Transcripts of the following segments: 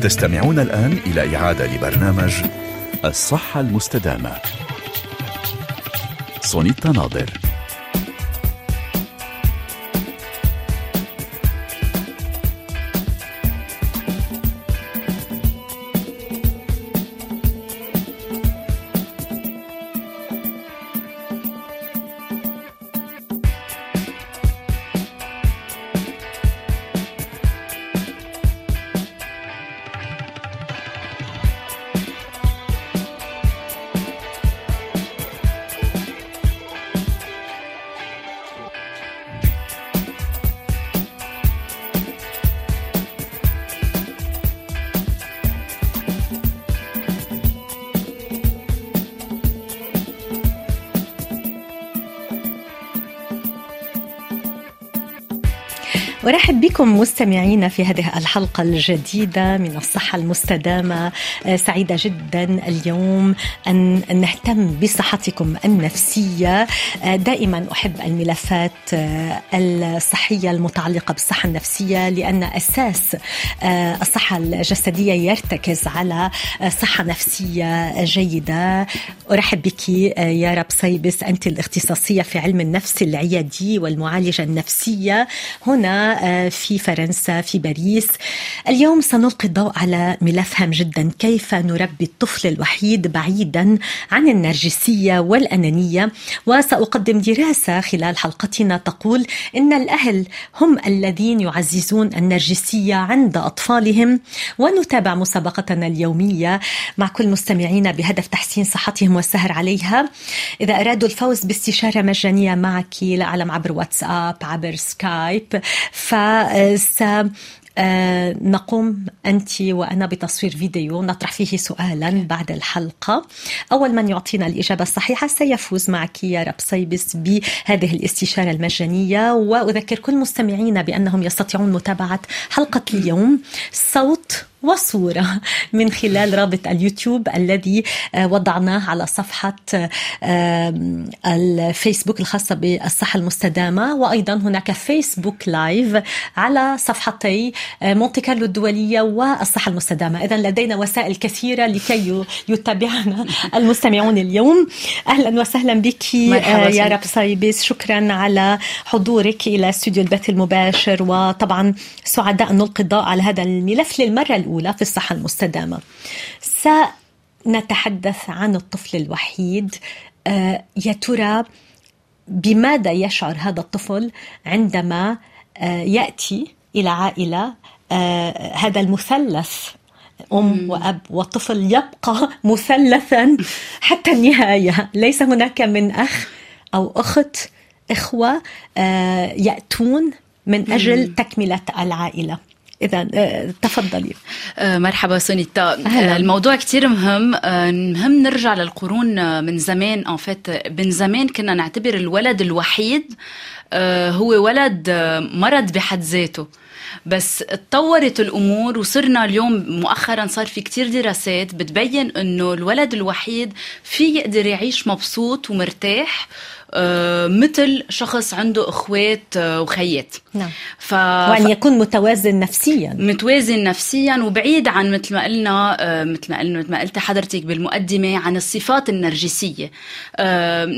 تستمعون الآن إلى إعادة لبرنامج الصحة المستدامة. سونيتا ناظر. بكم مستمعينا في هذه الحلقة الجديدة من الصحة المستدامة. آه، سعيدة جدا اليوم أن نهتم بصحتكم النفسية. آه، دائما أحب الملفات آه، الصحية المتعلقة بالصحة النفسية لأن أساس الصحة الجسدية يرتكز على صحة نفسية جيدة. أرحب بك يا رب صيبس. أنت الاختصاصية في علم النفس العيادي والمعالجة النفسية. هنا آه، في فرنسا في باريس. اليوم سنلقي الضوء على ملف هام جدا. كيف نربي الطفل الوحيد بعيدا عن النرجسية والأنانية؟ وسأقدم دراسة خلال حلقتنا تقول إن الأهل هم الذين يعززون النرجسية عند أطفالهم. ونتابع مسابقتنا اليومية مع كل مستمعينا بهدف تحسين صحتهم والسهر عليها. إذا أرادوا الفوز باستشارة مجانية معك لا أعلم عبر واتساب عبر سكايب. آه، نقوم أنت وأنا بتصوير فيديو نطرح فيه سؤالا بعد الحلقة. أول من يعطينا الإجابة الصحيحة سيفوز معك يا رب سيبس بهذه الاستشارة المجانية. وأذكر كل مستمعينا بأنهم يستطيعون متابعة حلقة اليوم. صوت وصورة من خلال رابط اليوتيوب الذي آه، وضعناه على صفحة آه، الفيسبوك الخاصة بالصحة المستدامة. وأيضا هناك فيسبوك live على صفحتي آه، مونتي كارلو الدولية والصحة المستدامة. إذا لدينا وسائل كثيرة لكي يتابعنا المستمعون اليوم. أهلا وسهلا بك يا رب صايبس شكرا على حضورك إلى استوديو البث المباشر. وطبعا سعداء نلقي الضوء على هذا الملف للمرة الأولى في الصحة المستدامة. سنتحدث عن الطفل الوحيد. آه، يا ترى بماذا يشعر هذا الطفل عندما آه، يأتي إلى عائلة آه، هذا المثلث أم وأب وطفل يبقى مثلثا حتى النهاية؟ ليس هناك من أخ أو أخت إخوة يأتون من أجل تكملة العائلة. إذا آه، تفضلي. آه، مرحبا سونيتا. أهلا. الموضوع كتير مهم. آه، مهم نرجع للقرون من زمان. en fait من زمان كنا نعتبر الولد الوحيد هو ولد مرض بحد ذاته. بس اتطورت الأمور وصرنا اليوم مؤخرا صار في كتير دراسات بتبين إنه الولد الوحيد في يقدر يعيش مبسوط ومرتاح آه، مثل شخص عنده اخوات آه، وخيات. نعم. ف... وأن يكون متوازن نفسيا. متوازن نفسيا وبعيد عن مثل ما قلنا آه، مثل ما قلنا مثل ما قلت حضرتك بالمقدمة عن الصفات النرجسية.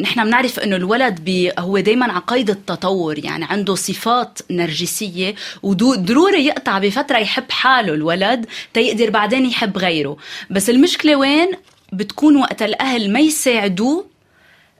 نحن بنعرف إنه الولد بي هو دائما على قيد التطور يعني عنده صفات نرجسية وضروري يقطع بفترة يحب حاله الولد تيقدر بعدين يحب غيره. بس المشكلة وين؟ بتكون وقت الأهل ما يساعدوه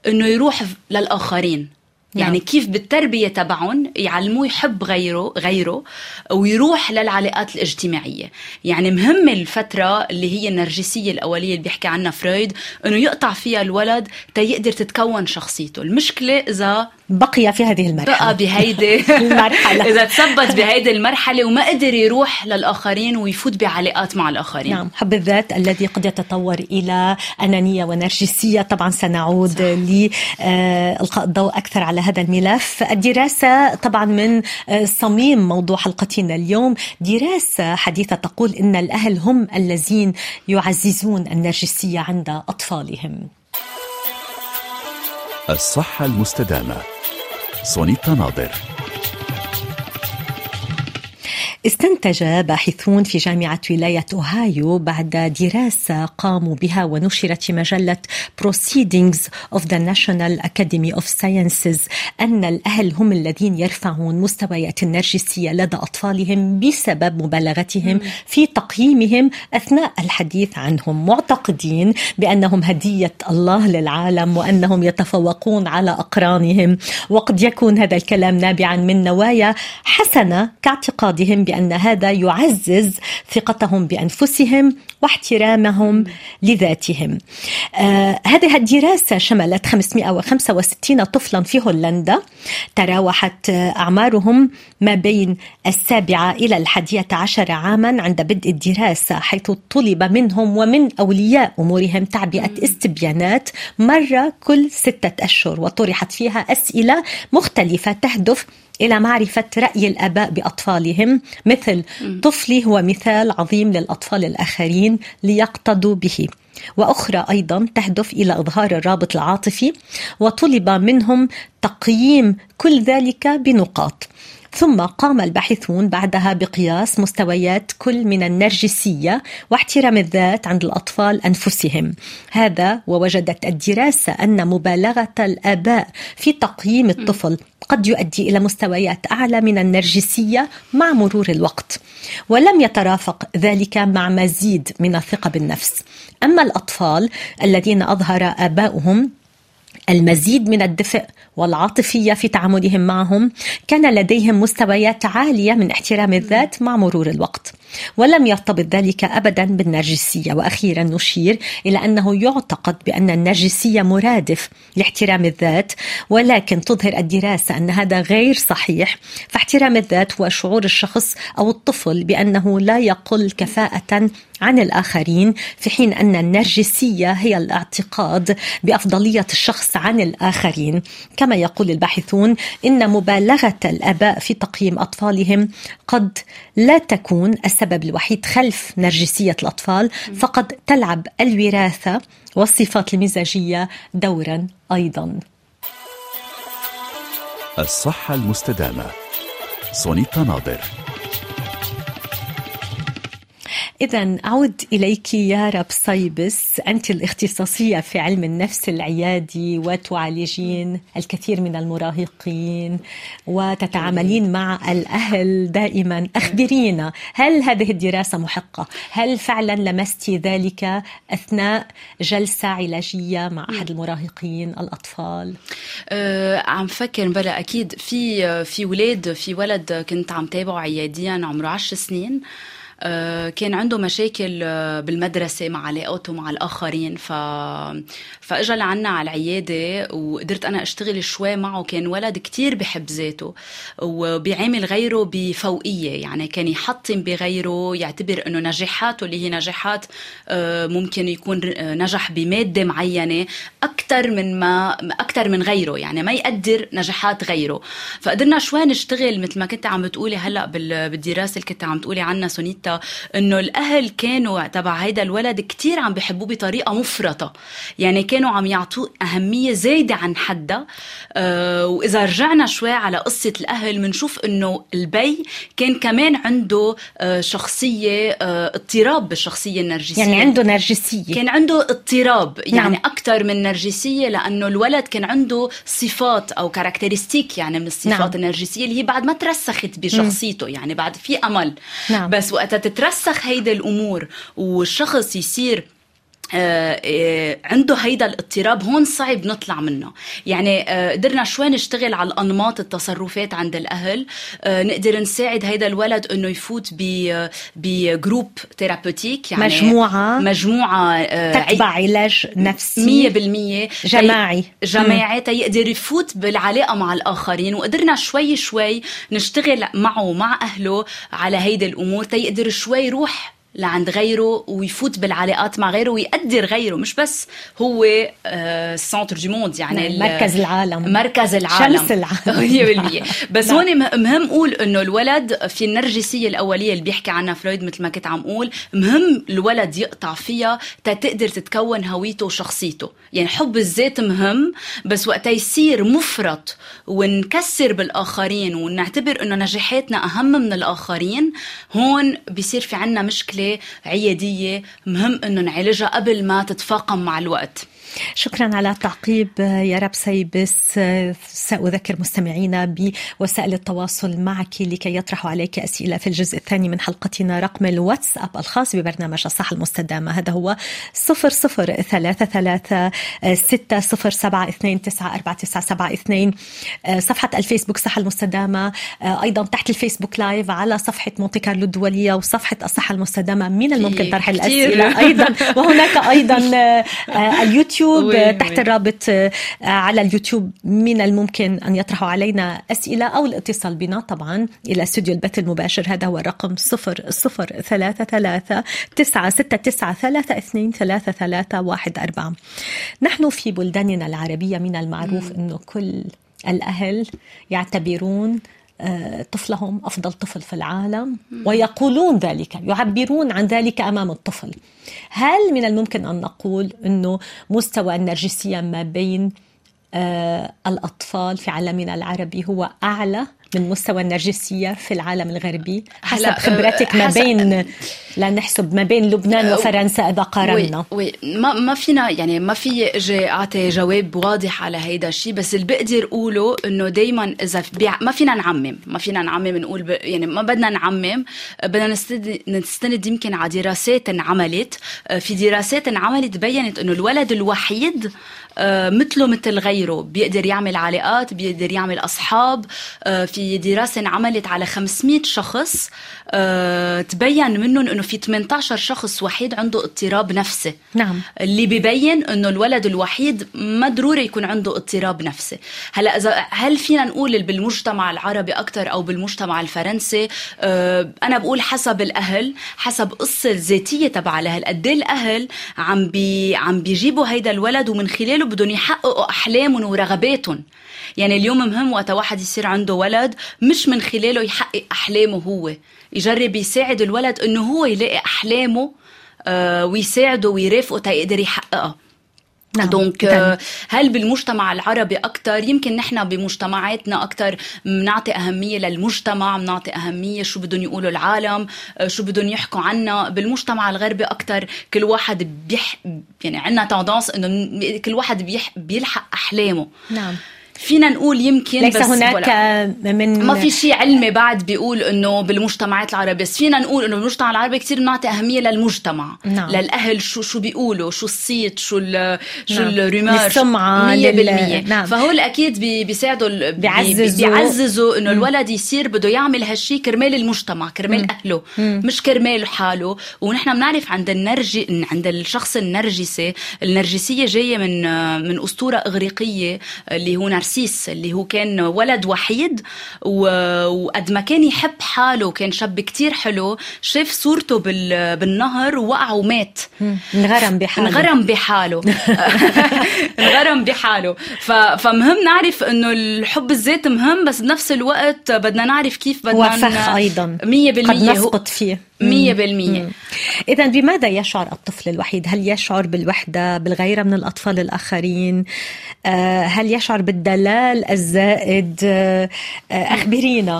إنه يروح للآخرين. نعم. يعني كيف بالتربية تبعهم يعلموه يحب غيره غيره ويروح للعلاقات الاجتماعية. يعني مهم الفترة اللي هي النرجسية الأولية اللي بيحكي عنها فرويد أنه يقطع فيها الولد تيقدر تتكون شخصيته. المشكلة إذا بقي في هذه المرحلة. بقى بهيدي المرحلة. إذا تثبت بهيدي المرحلة وما قدر يروح للآخرين ويفوت بعلاقات مع الآخرين. نعم. حب الذات الذي قد يتطور إلى أنانية ونرجسية. طبعا سنعود لإلقاء الضوء أكثر على هذا الملف. الدراسة طبعا من صميم موضوع حلقتنا اليوم. دراسة حديثة تقول إن الأهل هم الذين يعززون النرجسية عند أطفالهم. الصحة المستدامة. سونيتا ناظر. استنتج باحثون في جامعة ولاية أوهايو بعد دراسة قاموا بها ونشرت في مجلة Proceedings of the National Academy of Sciences أن الأهل هم الذين يرفعون مستويات النرجسية لدى أطفالهم بسبب مبالغتهم في تقييمهم أثناء الحديث عنهم معتقدين بأنهم هدية الله للعالم وأنهم يتفوقون على أقرانهم. وقد يكون هذا الكلام نابعا من نوايا حسنة كاعتقادهم بأن هذا يعزز ثقتهم بأنفسهم واحترامهم لذاتهم. آه هذه الدراسة شملت 565 طفلا في هولندا. تراوحت أعمارهم ما بين السابعة إلى الحادية عشر عاما عند بدء الدراسة حيث طلب منهم ومن أولياء أمورهم تعبئة استبيانات مرة كل ستة أشهر وطرحت فيها أسئلة مختلفة تهدف إلى معرفة رأي الآباء بأطفالهم مثل طفلي هو مثال عظيم للأطفال الآخرين ليقتدوا به. وأخرى أيضا تهدف إلى إظهار الرابط العاطفي وطلب منهم تقييم كل ذلك بنقاط. ثم قام الباحثون بعدها بقياس مستويات كل من النرجسية واحترام الذات عند الأطفال أنفسهم. هذا ووجدت الدراسة أن مبالغة الآباء في تقييم الطفل قد يؤدي إلى مستويات أعلى من النرجسية مع مرور الوقت ولم يترافق ذلك مع مزيد من الثقة بالنفس. أما الأطفال الذين أظهر آباؤهم المزيد من الدفء والعاطفية في تعاملهم معهم كان لديهم مستويات عالية من احترام الذات مع مرور الوقت. ولم يرتبط ذلك ابدا بالنرجسية. وأخيرا نشير إلى أنه يعتقد بأن النرجسية مرادف لاحترام الذات ولكن تظهر الدراسة أن هذا غير صحيح. فاحترام الذات هو شعور الشخص أو الطفل بأنه لا يقل كفاءة عن الآخرين في حين أن النرجسية هي الاعتقاد بأفضلية الشخص عن الآخرين. كما يقول الباحثون إن مبالغة الآباء في تقييم أطفالهم قد لا تكون السبب الوحيد خلف نرجسية الأطفال فقد تلعب الوراثة والصفات المزاجية دورا أيضا. الصحة المستدامة سونيتا ناظر. إذا أعود إليك يا رب صيبس أنت الاختصاصية في علم النفس العيادي وتعالجين الكثير من المراهقين وتتعاملين مع الأهل دائما. أخبرينا هل هذه الدراسة محقة؟ هل فعلا لمستي ذلك أثناء جلسة علاجية مع أحد المراهقين الأطفال؟ أه عم فكر بلا أكيد. في في ولاد في ولد كنت عم تابعه عياديا عمره 10 سنين. آه، كان عنده مشاكل آه، بالمدرسة مع علاقاته مع الآخرين ف فإجا لعنا على العيادة وقدرت أنا أشتغل شوي معه كان ولد كتير بحب ذاته وبيعامل غيره بفوقية يعني كان يحطم بغيره يعتبر إنه نجاحاته اللي هي نجاحات آه، ممكن يكون نجح بمادة معينة أكثر من ما أكثر من غيره يعني ما يقدر نجاحات غيره. فقدرنا شوي نشتغل مثل ما كنت عم بتقولي هلأ بالدراسة اللي كنت عم تقولي عنها سونيتا إنه الأهل كانوا تبع هيدا الولد كتير عم بحبوه بطريقة مفرطة. يعني كانوا عم يعطوه أهمية زايدة عن حدها. آه وإذا رجعنا شوي على قصة الأهل بنشوف إنه البي كان كمان عنده آه شخصية آه اضطراب بالشخصية النرجسية. يعني عنده نرجسية. كان عنده اضطراب. يعني نعم. أكثر من نرجسية لأنه الولد كان عنده صفات أو كاركترستيك يعني من الصفات نعم. النرجسية اللي هي بعد ما ترسخت بشخصيته. يعني بعد في أمل. نعم. بس وقت تترسخ هيدي الأمور والشخص يصير عنده هيدا الاضطراب هون صعب نطلع منه. يعني آه، قدرنا شوي نشتغل على الأنماط التصرفات عند الأهل. نقدر نساعد هيدا الولد إنه يفوت ب ب groupe thérapeutique يعني مجموعة. مجموعة تتبع علاج نفسي. 100% جماعي. جماعي تيقدر يفوت بالعلاقة مع الآخرين. وقدرنا شوي شوي نشتغل معه ومع أهله على هيدي الأمور. تيقدر شوي يروح لعند غيره ويفوت بالعلاقات مع غيره ويقدر غيره مش بس هو ال centre du monde يعني نعم، مركز العالم. مركز العالم. شمس العالم. بس نعم. هون مهم أقول إنه الولد في النرجسية الأولية اللي بيحكي عنها فرويد مثل ما كنت عم أقول مهم الولد يقطع فيها تقدر تتكون هويته وشخصيته. يعني حب الذات مهم بس وقتها يصير مفرط ونكسر بالآخرين ونعتبر إنه نجاحاتنا أهم من الآخرين هون بيصير في عنا مشكلة عيادية مهم إنه نعالجها قبل ما تتفاقم مع الوقت. شكرا على التعقيب يا رب سيبس. سأذكر مستمعينا بوسائل التواصل معك لكي يطرحوا عليك أسئلة في الجزء الثاني من حلقتنا. رقم الواتساب الخاص ببرنامج الصحة المستدامة هذا هو صفر صفر ثلاثة ثلاثة ستة صفر سبعة اثنين تسعة أربعة تسعة سبعة اثنين. صفحة الفيسبوك صحة المستدامة. أيضا تحت الفيسبوك لايف على صفحة مونتي كارلو الدولية وصفحة الصحة المستدامة من الممكن طرح الأسئلة أيضا. وهناك أيضا اليوتيوب اليوتيوب تحت الرابط آه، على اليوتيوب من الممكن أن يطرحوا علينا أسئلة أو الاتصال بنا طبعا إلى استوديو البث المباشر. هذا هو الرقم صفر صفر ثلاثة ثلاثة تسعة ستة تسعة ثلاثة اثنين ثلاثة ثلاثة واحد أربعة. نحن في بلداننا العربية من المعروف أنه كل الأهل يعتبرون آه، طفلهم أفضل طفل في العالم ويقولون ذلك يعبرون عن ذلك أمام الطفل. هل من الممكن أن نقول إنه مستوى النرجسية ما بين آه، الأطفال في عالمنا العربي هو أعلى؟ من مستوى النرجسية في العالم الغربي حسب آه، خبرتك ما بين لا نحسب ما بين لبنان آه، وفرنسا إذا قارنا. وي, وي ما ما فينا يعني ما في إجي أعطي جواب واضح على هيدا الشيء بس اللي بقدر أقوله إنه دائما إذا ما فينا نعمم ما فينا نعمم نقول ب... يعني ما بدنا نعمم بدنا نستند نستند يمكن على دراسات انعملت آه، في دراسات انعملت بينت إنه الولد الوحيد مثله مثل غيره بيقدر يعمل علاقات بيقدر يعمل أصحاب في في دراسة انعملت على 500 شخص أه تبين منهم إنه في 18 شخص وحيد عنده اضطراب نفسي. نعم. اللي ببين إنه الولد الوحيد ما ضروري يكون عنده اضطراب نفسي. هلا اذا هل فينا نقول بالمجتمع العربي أكثر أو بالمجتمع الفرنسي؟ أه أنا بقول حسب الأهل حسب قصة الذاتية تبع الأهل. قد إيه الأهل عم بي عم بيجيبوا هيدا الولد ومن خلاله بدهم يحققوا أحلامهم ورغباتهم؟ يعني اليوم مهم وقت واحد يصير عنده ولد مش من خلاله يحقق أحلامه هو. يجرب يساعد الولد إنه هو يلاقي أحلامه آه ويساعده ويرافقه تيقدر يحققها. نعم. دونك آه، هل بالمجتمع العربي أكثر يمكن نحن بمجتمعاتنا أكثر بنعطي أهمية للمجتمع بنعطي أهمية شو بدهم يقولوا العالم آه، شو بدهم يحكوا عنا. بالمجتمع الغربي أكثر كل واحد بيح يعني عندنا تندنس إنه كل واحد بيح بيلحق أحلامه. نعم. فينا نقول يمكن ليس بس هناك من ما في شيء علمي بعد بيقول إنه بالمجتمعات العربية بس فينا نقول إنه بالمجتمع العربي كثير بنعطي أهمية للمجتمع نعم. للأهل شو شو بيقولوا شو الصيت شو ال شو نعم. الرماش السمعه 100% لل... نعم. فهول أكيد بي بيساعدوا بيعززوا بيعززوا إنه الولد يصير بده يعمل هالشيء كرمال المجتمع كرمال أهله مم. مش كرمال حاله ونحن بنعرف عند النرجي عند الشخص النرجسي النرجسية جاية من من أسطورة إغريقية اللي هو نارسيس اللي هو كان ولد وحيد وقد ما كان يحب حاله كان شاب كتير حلو شاف صورته بالنهر ووقع ومات. انغرم بحاله. انغرم بحاله. انغرم بحاله. فمهم نعرف إنه الحب الذات مهم بس بنفس الوقت بدنا نعرف كيف بدنا وفخ أيضا. 100% قد نسقط فيه. مية بالمية إذا بماذا يشعر الطفل الوحيد؟ هل يشعر بالوحدة بالغيرة من الأطفال الآخرين؟ آه، هل يشعر بالدلال الزائد؟ آه، أخبرينا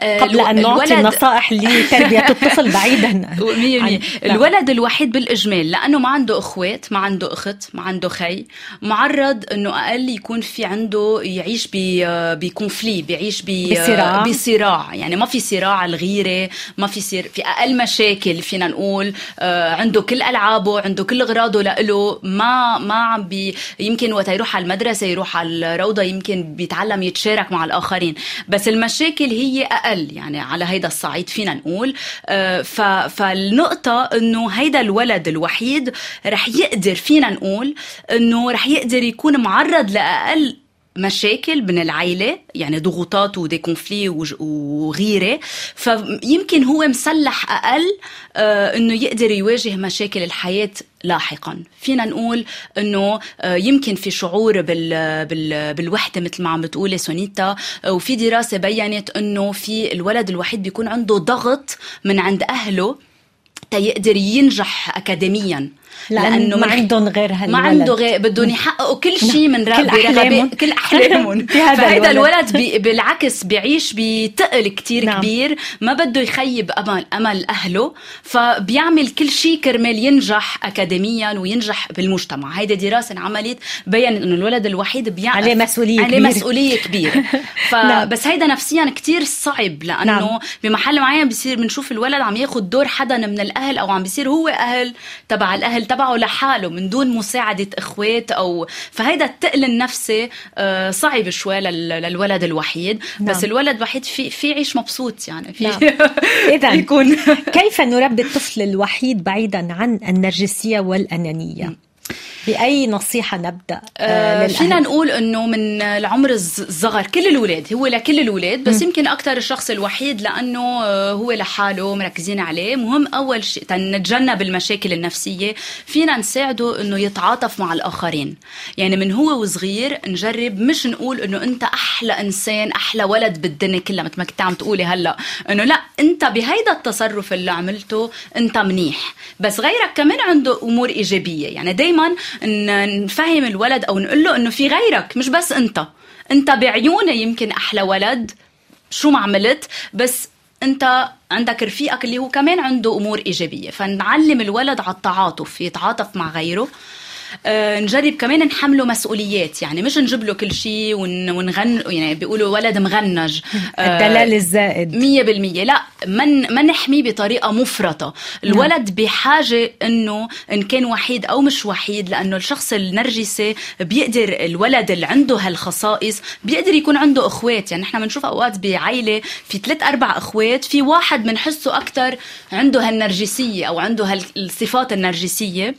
آه، قبل أن نعطي نصائح لتربية الطفل بعيدا مية مية. الولد الوحيد بالإجمال لأنه ما عنده أخوات ما عنده أخت ما عنده خي معرض أنه أقل يكون في عنده يعيش بكونفلي بيعيش بصراع بصراع يعني ما في صراع الغيرة ما في سير في أقل مشاكل فينا نقول آه عنده كل ألعابه عنده كل أغراضه لإله. ما ما عم بي يمكن وقت يروح على المدرسة يروح على الروضة يمكن بيتعلم يتشارك مع الآخرين. بس المشاكل هي أقل يعني على هيدا الصعيد فينا نقول. آه فالنقطة إنه هيدا الولد الوحيد رح يقدر فينا نقول إنه رح يقدر يكون معرض لأقل مشاكل من العيلة يعني ضغوطات ودي كونفلي وغيرة. فيمكن هو مسلح أقل آه، أنه يقدر يواجه مشاكل الحياة لاحقا. فينا نقول إنه آه، يمكن في شعور بال بال بالوحدة مثل ما عم بتقولي سونيتا. وفي دراسة بينت إنه في الولد الوحيد بيكون عنده ضغط من عند أهله تيقدر ينجح اكاديميا. لأنه ما عندهم غير هالولد ما عنده غير بدهم يحققوا كل شيء من كل أحلامهم. كل احلامهم فهذا الولد بي بالعكس بيعيش بثقل كتير نعم. كبير ما بده يخيب امل أمل أهله فبيعمل كل شيء كرمال ينجح اكاديميا وينجح بالمجتمع هيدي دراسة انعملت بينت إنه الولد الوحيد بيعرف عليه مسؤولية عليه كبيرة. مسؤولية كبيرة نعم. فبس هيدا نفسيا كتير صعب لأنه نعم. بمحل معين بصير بنشوف الولد عم ياخذ دور حدا من الأهل أو عم بيصير هو أهل تبع الأهل تبعه لحاله من دون مساعدة إخوات أو فهيدا الثقل النفسي آه، صعب شوي لل- للولد الوحيد نعم. بس الولد الوحيد في في يعيش مبسوط يعني في نعم. إذن يكون كيف نربي الطفل الوحيد بعيدا عن النرجسية والأنانية؟ بأي نصيحة نبدأ آه آه، للأهل؟ فينا نقول إنه من العمر الز- الصغر كل الأولاد هو لكل الأولاد بس يمكن أكثر الشخص الوحيد لأنه آه، هو لحاله مركزين عليه. مهم أول شيء نتجنب المشاكل النفسية. فينا نساعده إنه يتعاطف مع الآخرين. يعني من هو وصغير نجرب مش نقول إنه أنت أحلى إنسان أحلى ولد بالدنيا كلها مثل ما كنت عم تقولي هلأ. إنه لأ أنت بهيدا التصرف اللي عملته أنت منيح. بس غيرك كمان عنده أمور إيجابية. يعني دائما نفهم الولد أو نقول له إنه في غيرك مش بس أنت. أنت بعيوني يمكن أحلى ولد شو ما عملت بس أنت عندك رفيقك اللي هو كمان عنده أمور إيجابية. فنعلم الولد على التعاطف يتعاطف مع غيره. نجرب كمان نحمله مسؤوليات. يعني مش نجيب له كل شيء ون- ونغن يعني بيقولوا ولد مغنج. آه، الدلال الزائد. مية بالمية. لا من ما نحميه بطريقة مفرطة. الولد بحاجة إنه إن كان وحيد أو مش وحيد لأنه الشخص النرجسي بيقدر الولد اللي عنده هالخصائص بيقدر يكون عنده إخوات. يعني نحن بنشوف أوقات بعائلة في ثلاث أربع إخوات في واحد بنحسه أكثر عنده هالنرجسية أو عنده هالصفات النرجسية.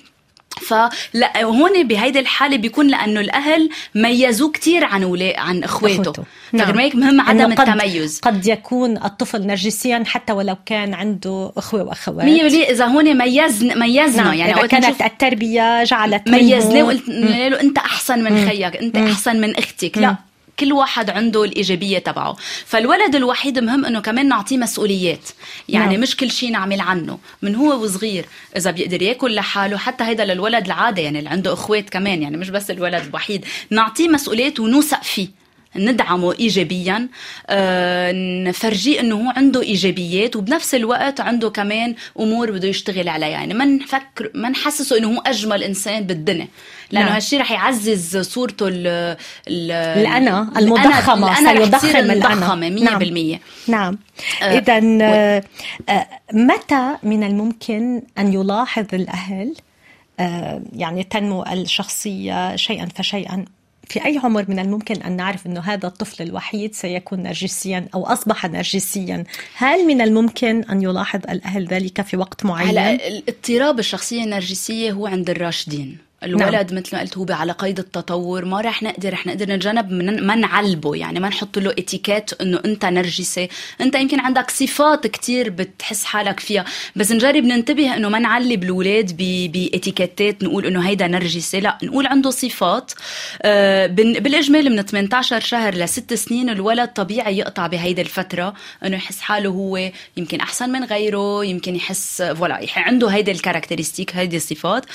فلا هون بهيدي الحالة بيكون لأنه الأهل ميزوه كتير عن ولا عن إخواته. أخوته. نعم. هيك مهم عدم قد- التميز. قد يكون الطفل نرجسيا حتى ولو كان عنده وأخوات. مية بالمية. إذا هون ميزنا ميزنا نعم. يعني إذا كانت نشوف التربية جعلت ميزناه وقلت له أنت أحسن من خيك أنت أحسن من أختك. لا. كل واحد عنده الإيجابية تبعه. فالولد الوحيد مهم أنه كمان نعطيه مسؤوليات. يعني نعم. مش كل شيء نعمل عنه. من هو وصغير إذا بيقدر ياكل لحاله حتى هيدا للولد العادة يعني اللي عنده أخوات كمان يعني مش بس الولد الوحيد. نعطيه مسؤوليات ونوثق فيه. ندعمه ايجابيا. آه، نفرجيه إنه هو عنده إيجابيات وبنفس الوقت عنده كمان أمور بده يشتغل عليها. يعني ما نفكر ما نحسسه إنه هو أجمل إنسان بالدنيا. لأنه نعم. هالشيء رح يعزز صورته ال ال الأنا المضخمة، الأنا سيضخم. مضخمة 100% نعم. آه، إذا متى من الممكن أن يلاحظ الأهل آه، يعني تنمو الشخصية شيئا فشيئا؟ في أي عمر من الممكن أن نعرف أنه هذا الطفل الوحيد سيكون نرجسيا أو أصبح نرجسيا هل من الممكن أن يلاحظ الأهل ذلك في وقت معين؟ هلا الاضطراب الشخصية النرجسية هو عند الراشدين الولد مثل ما قلت هو على قيد التطور ما رح نقدر رح نقدر نتجنب من ما نعلبه يعني ما نحط له اتيكيت إنه أنت نرجسي أنت يمكن عندك صفات كتير بتحس حالك فيها بس نجرب ننتبه إنه ما نعلب الاولاد باتيكيتات نقول إنه هيدا نرجسي لا نقول عنده صفات. آه، بالاجمال من 18 شهر لست سنين الولد طبيعي يقطع بهيدي الفترة إنه يحس حاله هو يمكن أحسن من غيره يمكن يحس voilà عنده هيدي ال caractéristiques هيدي الصفات.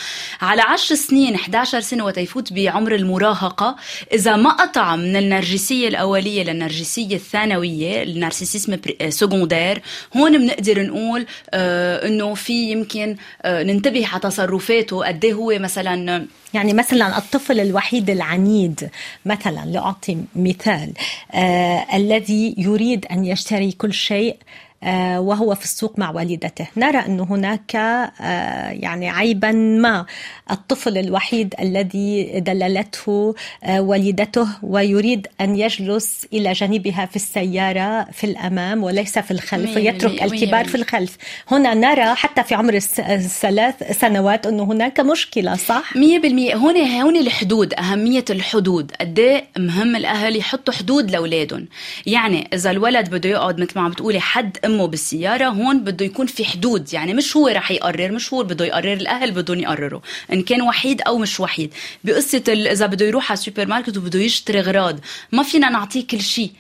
على 10 سنين 11 سنه وتيفوت بعمر المراهقة. إذا ما قطع من النرجسية الأولية للنرجسية الثانوية ال narcissisme secondaire هون بنقدر نقول آه، إنه في يمكن آه، ننتبه على تصرفاته. قد إيه هو مثلا يعني مثلا الطفل الوحيد العنيد مثلا لأعطي مثال آه الذي يريد أن يشتري كل شيء آه، وهو في السوق مع والدته. نرى أن هناك آه، يعني عيبا ما. الطفل الوحيد الذي دللته آه، والدته ويريد أن يجلس إلى جانبها في السيارة في الأمام وليس في الخلف ويترك الكبار في الخلف. هنا نرى حتى في عمر الثلاث سنوات أنه هناك مشكلة صح؟ 100% هون هون الحدود أهمية الحدود. قد إيه مهم الأهل يحطوا حدود لأولادهم؟ يعني إذا الولد بده يقعد مثل ما عم بتقولي حد أمه بالسيارة هون بده يكون في حدود. يعني مش هو رح يقرر مش هو بده يقرر الأهل بدهم يقرروا إن كان وحيد أو مش وحيد. بقصة إذا بده يروح على السوبر ماركت وبده يشتري اغراض ما فينا نعطيه كل شيء.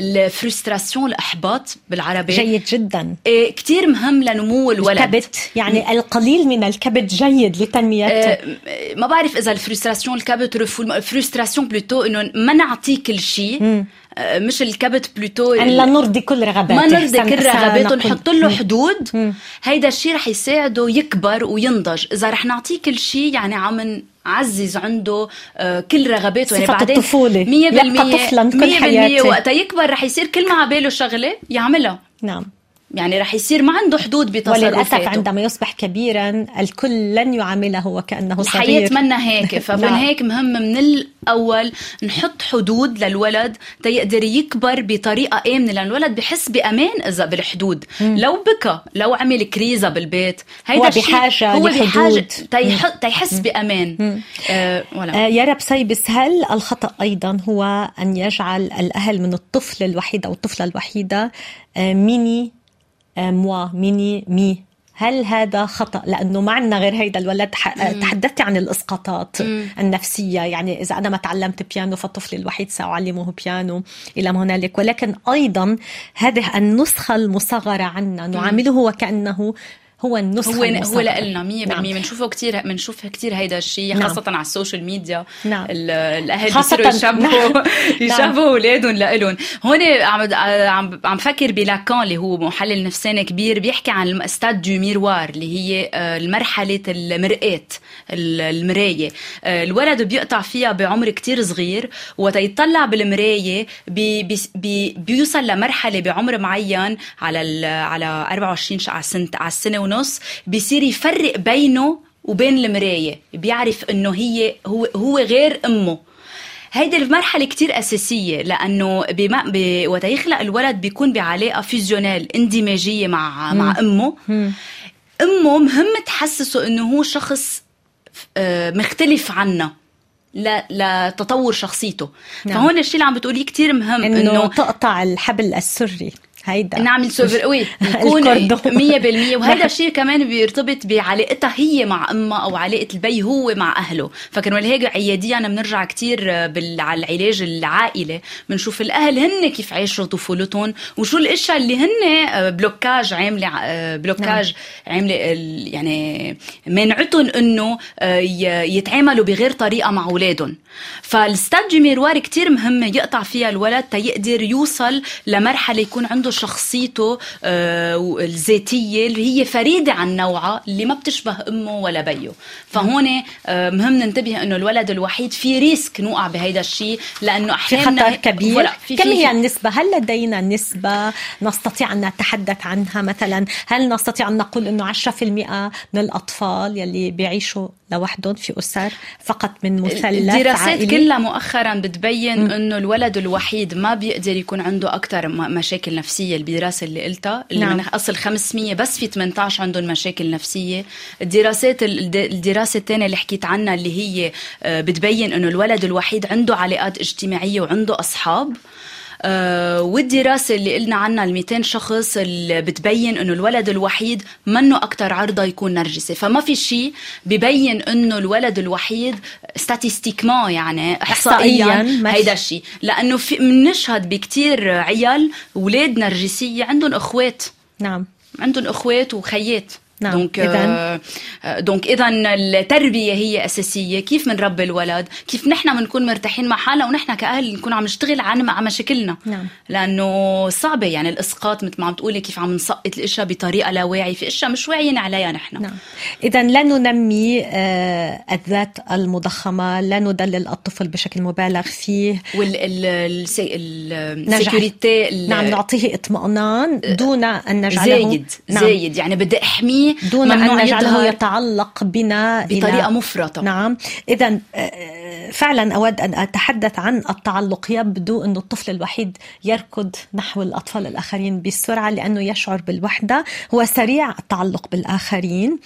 ال frustration الأحباط بالعربي. جيد جدا. إيه كثير مهم لنمو الولد. الكبت يعني القليل من الكبت جيد لتنميته. إيه ما بعرف إذا ال frustration الكبت ال frustration plutôt إنه ما نعطيه كل شيء. آه، مش الكبت بلوتو يعني لا نرضي كل رغباته. ما نرضي كل رغباته نحط له حدود. هيدا الشيء رح يساعده يكبر وينضج. إذا رح نعطيه كل شيء يعني عم عزز عنده آه، كل رغباته. يعني بعدين الطفولة 100% يبقى طفلا كل حياته. وقتها يكبر رح يصير كل ما عباله شغلة يعملها. نعم. يعني رح يصير ما عنده حدود بتصرفاته. وللأسف عندما يصبح كبيرا الكل لن يعامله وكأنه صغير. الحياة منا هيك فمن نعم. هيك مهم من الأول نحط حدود للولد تيقدر يكبر بطريقة امنه لأن الولد بحس بأمان إذا بالحدود. مم. لو بكى لو عمل crise بالبيت هيدا هو بحاجة هو بحاجة تيحس بأمان. آه آه يا رب سيبس هل الخطأ أيضا هو أن يجعل الأهل من الطفل الوحيد أو الطفلة الوحيدة آه mini moi mini me. هل هذا خطأ؟ لأنه ما عندنا غير هيدا الولد. تحدثتي عن الإسقاطات مم. النفسية. يعني إذا أنا ما تعلمت بيانو فالطفل الوحيد سأعلمه بيانو إلى ما هنالك. ولكن أيضا هذه النسخة المصغرة عنا نعامله وكأنه هو النسخة هو هو لنا 100% نعم. بنشوفه كثير بنشوف كثير هيدا الشيء نعم. خاصة على السوشيال ميديا نعم. الأهل بيصيروا يشبهوا نعم. يشبهوا أولادهم لإلهم هون عم عم عم فكر ب Lacan اللي هو محلل نفساني كبير بيحكي عن stade du miroir اللي هي آه، المرحلة المرآة المراية آه، الولد بيقطع فيها بعمر كتير صغير وتيطلع بالمراية بي بي بيوصل لمرحلة بعمر معين على على 24 على السنة على السنة ونص بيصير يفرق بينه وبين المراية بيعرف إنه هي هو هو غير أمه. هيدي المرحلة كتير أساسية لأنه بما ب... وقت يخلق الولد بيكون بعلاقة fusionnelle اندماجية مع مع أمه. أمه مهم تحسسه إنه هو شخص آه، مختلف عنه لتطور شخصيته. نعم. فهون الشيء اللي عم بتقوليه كتير مهم إنه, إنه تقطع الحبل السري. هيدا. نعمل سوفر قوي. يكون 100% وهذا الشيء كمان بيرتبط بعلاقتها هي مع أمها أو علاقة البي هو مع أهله. فكان ولهيك عياديا بنرجع كثير بال... على العلاج العائلي بنشوف الأهل هن كيف عاشوا طفولتهم وشو الأشياء اللي هن آه، blocage عاملة آه، blocage نعم. عاملة يعني منعتهم إنه آه، يتعاملوا بغير طريقة مع أولادهم. فالستاد ميروار كتير مهمة يقطع فيها الولد تيقدر يوصل لمرحلة يكون عنده شخصيته آه، الذاتيه اللي هي فريدة عن نوعها اللي ما بتشبه أمه ولا بيه. فهون آه، مهم ننتبه إنه الولد الوحيد في ريسك نوقع بهيدا الشيء لأنه أحيانا في خطر كبير. في كم هي النسبة؟ هل لدينا نسبة نستطيع أن نتحدث عنها مثلا؟ هل نستطيع أن نقول إنه 10% من الأطفال يلي بيعيشوا لوحدهم في أسر فقط من مثلث الدراسات عائلي. كلها مؤخرا بتبين إنه الولد الوحيد ما بيقدر يكون عنده أكثر مشاكل نفسية. الدراسه اللي قلتها اللي نعم. من أصل 500 بس في 18 عندهم مشاكل نفسية الدراسات الدراسة الثانية اللي حكيت عنها اللي هي آه، بتبين إنه الولد الوحيد عنده علاقات اجتماعية وعنده أصحاب والدراسة اللي قلنا عنها ال 200 شخص اللي بتبين إنه الولد الوحيد منه أكثر عرضة يكون نرجسي. فما في شيء ببين إنه الولد الوحيد statistiquement يعني احصائيا هيدا الشيء لأنه في بنشهد بكتير عيال أولاد نرجسية عندهم أخوات. نعم. عندهم أخوات وخيات. نعم. donc إذن؟ آه، donc اذا التربية هي أساسية. كيف بنربي الولد؟ كيف نحن بنكون مرتاحين مع حالنا ونحن كأهل نكون عم نشتغل عن مع مشاكلنا؟ نعم. لأنه صعبة. يعني الإسقاط مثل ما عم تقولي كيف عم نسقط الاشياء بطريقة لا واعي في إشياء مش واعيين عليها نحن. نعم. إذا لا ننمي آه، الذات المضخمة. لا ندلل الطفل بشكل مبالغ فيه. وال ال ال نجح. السيكوريتي ال- نعم نعطيه اطمئنان دون أن نجعله. زايد. نعم. زايد. يعني بدي أحميه دون أن نجعله يتعلق بنا إلى- بطريقة مفرطة. نعم. إذا فعلا أود أن أتحدث عن التعلق. يبدو أن الطفل الوحيد يركض نحو الأطفال الآخرين بسرعة لأنه يشعر بالوحدة. هو سريع التعلق بالآخرين.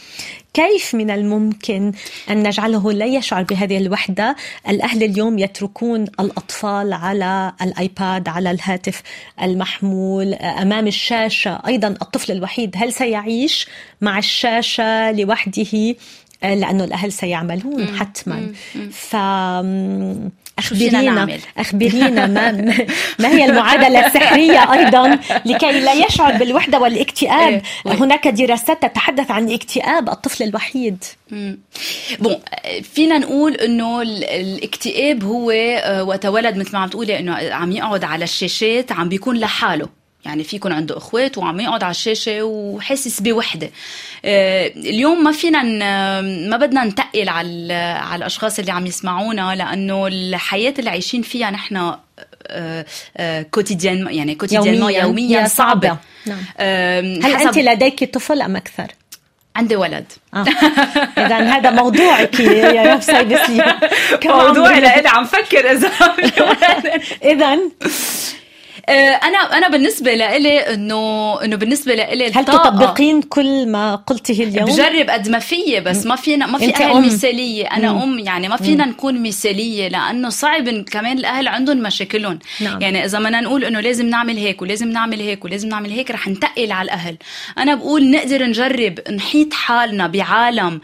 كيف من الممكن أن نجعله لا يشعر بهذه الوحدة؟ الأهل اليوم يتركون الأطفال على الآيباد على الهاتف المحمول أمام الشاشة. أيضا الطفل الوحيد هل سيعيش مع الشاشة لوحده؟ لأنه الأهل سيعملون حتما. ف أخبرينا؟ أخبرينا ما, ما هي المعادلة السحرية أيضا لكي لا يشعر بالوحدة والاكتئاب إيه،. هناك دراسات تتحدث عن اكتئاب الطفل الوحيد. بون فينا نقول إنه ال- الاكتئاب هو آه، وقت ولد مثل ما عم تقولي إنه عم يقعد على الشاشات عم بيكون لحاله يعني في يكون عنده إخوات وعم يقعد على الشاشة وحاسس بوحدة آه، اليوم ما فينا ما بدنا نتقل على على الأشخاص اللي عم يسمعونا لأنه الحياة اللي عايشين فيها نحن quotidien يعني quotidien يومياً. يوميا صعبه صعبة. نعم. هل أنت لديك طفل أم أكثر؟ عندي ولد آه. إذا هذا موضوعك يا سيدس لي موضوعي لإلي عم فكر إذا إذا آه، أنا أنا بالنسبة لإلي انه إنه بالنسبة لإلي هل تطبقين كل ما قلته اليوم؟ بجرب قد ما فيي بس ما فينا ما في أهل أم. مثالية أنا أم يعني ما فينا نكون مثالية لأنه صعب كمان الأهل عندهم مشاكلهم نعم. يعني إذا بدنا نقول إنه لازم نعمل هيك ولازم نعمل هيك ولازم نعمل هيك رح نتقل على الأهل أنا بقول نقدر نجرب نحيط حالنا بعالم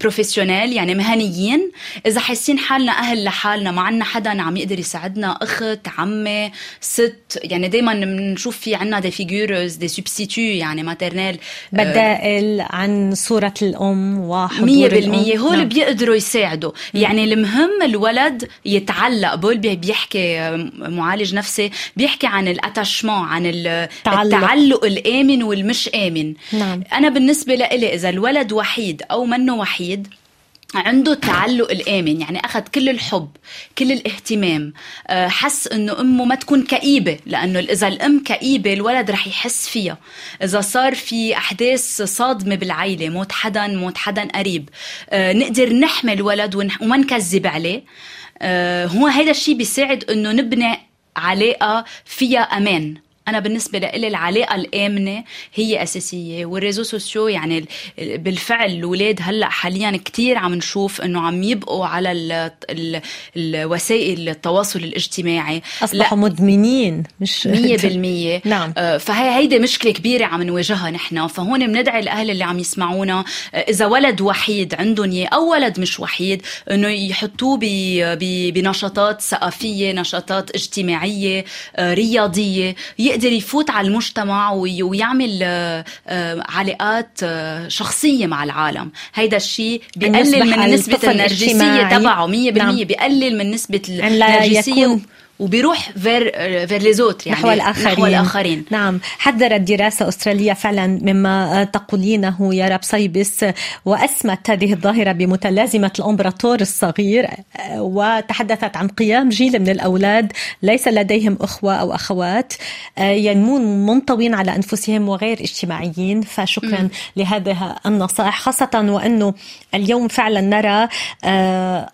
professionnel يعني مهنيين إذا حاسين حالنا أهل لحالنا ما عنا حدا عم يقدر يساعدنا أخت عمه ست يعني دائما بنشوف في عنا des figures des substituts يعني maternels بدائل عن صورة الأم وحضور مية الأم. بالمية هول نعم. بيقدروا يساعدوا يعني المهم الولد يتعلق بول بي- بيحكي معالج نفسي بيحكي عن الاتاشمون عن ال- تعلق. التعلق الآمن والمش آمن نعم. أنا بالنسبة لإلي إذا الولد وحيد أو منه وحيد عنده التعلق الآمن يعني أخذ كل الحب كل الاهتمام آه، حس أنه أمه ما تكون كئيبة لأنه إذا الأم كئيبة الولد رح يحس فيها. إذا صار في أحداث صادمة بالعيلة موت حدا موت حدا قريب آه، نقدر نحمي الولد وما نكذب عليه. آه، هو هيدا الشيء بيساعد أنه نبني علاقة فيها أمان. أنا بالنسبة لي العلاقة الآمنة هي أساسية وال réseaux sociaux يعني ال- ال- بالفعل الأولاد هلأ حاليا كتير عم نشوف إنه عم يبقوا على ال ال الوسائل التواصل الاجتماعي. أصبحوا مدمنين مش مية بالمية. نعم. آه، فهي هيدي مشكلة كبيرة عم نواجهها نحن. فهون بندعي الأهل اللي عم يسمعونا آه، إذا ولد وحيد عندهم إياه أو ولد مش وحيد إنه يحطوه بنشاطات ثقافية نشاطات اجتماعية آه، رياضية يقدر يفوت على المجتمع وي- ويعمل آه، آه، علاقات آه، شخصية مع العالم هيدا الشيء بيقلل من نسبة النرجسية. تبعه مية بالمية نعم. بيقلل من نسبة النرجسية وبيروح vers vers les autres يعني نحو الآخرين نحو الآخرين. نعم. حذرت دراسة أسترالية فعلا مما تقولينه يا رب صيبس وأسمت هذه الظاهرة بمتلازمة الأمبراطور الصغير وتحدثت عن قيام جيل من الأولاد ليس لديهم أخوة أو أخوات ينمون منطوين على أنفسهم وغير اجتماعيين. فشكرا م. لهذه النصائح خاصة وأنه اليوم فعلا نرى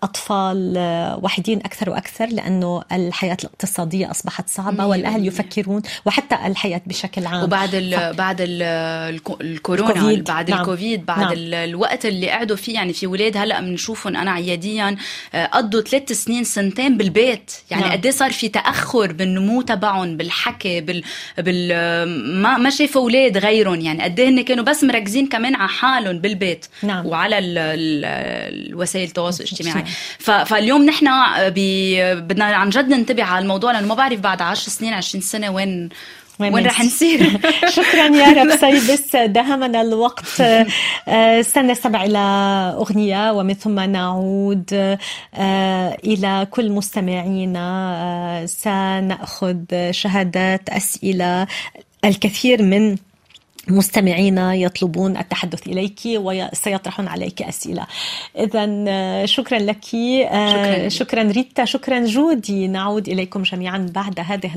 أطفال وحيدين أكثر وأكثر لأنه الحياة الاقتصادية أصبحت صعبة والأهل يفكرون وحتى الحياة بشكل عام وبعد ال ف... بعد ال الكورونا الكوفيد. بعد نعم. الكوفيد بعد نعم. الوقت اللي قعدوا فيه يعني في ولاد هلأ بنشوفهم أنا عياديا قضوا ثلاث سنين سنتين بالبيت يعني نعم. قد إيه صار في تأخر بالنمو تبعهم بالحكي بال, بال... ما ما شافوا أولاد غيرهم يعني قد إيه هن كانوا بس مركزين كمان على حالهم بالبيت نعم. وعلى ال... ال... الوسائل التواصل الاجتماعي ف... فاليوم نحن ب... بدنا عن جد ننتبه على الموضوع لأنه ما بعرف بعد 10 سنين 20 سنة وين وين رح نصير. شكرا يا رب. سيبس دهمنا الوقت. آه، سنستمع إلى أغنية ومن ثم نعود آه، إلى كل مستمعينا آه، سنأخذ شهادات أسئلة الكثير من مستمعينا يطلبون التحدث إليك وسيطرحون عليك أسئلة. اذا شكرا لك. شكرا, شكرا ريتا شكرا جودي. نعود إليكم جميعا بعد هذه